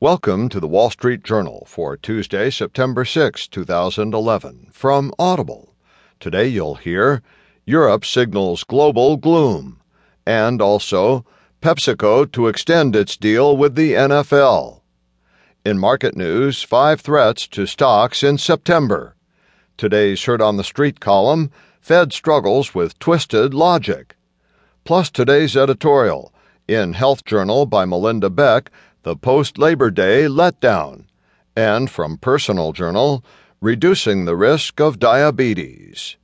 Welcome to the Wall Street Journal for Tuesday, September 6, 2011, from Audible. Today you'll hear Europe signals global gloom, and also PepsiCo to extend its deal with the NFL. In market news, five threats to stocks in September. Today's Heard on the Street column Fed struggles with twisted logic. Plus today's editorial in Health Journal by Melinda Beck the Post Labor Day Letdown, and from Personal Journal, Reducing the Risk of Diabetes.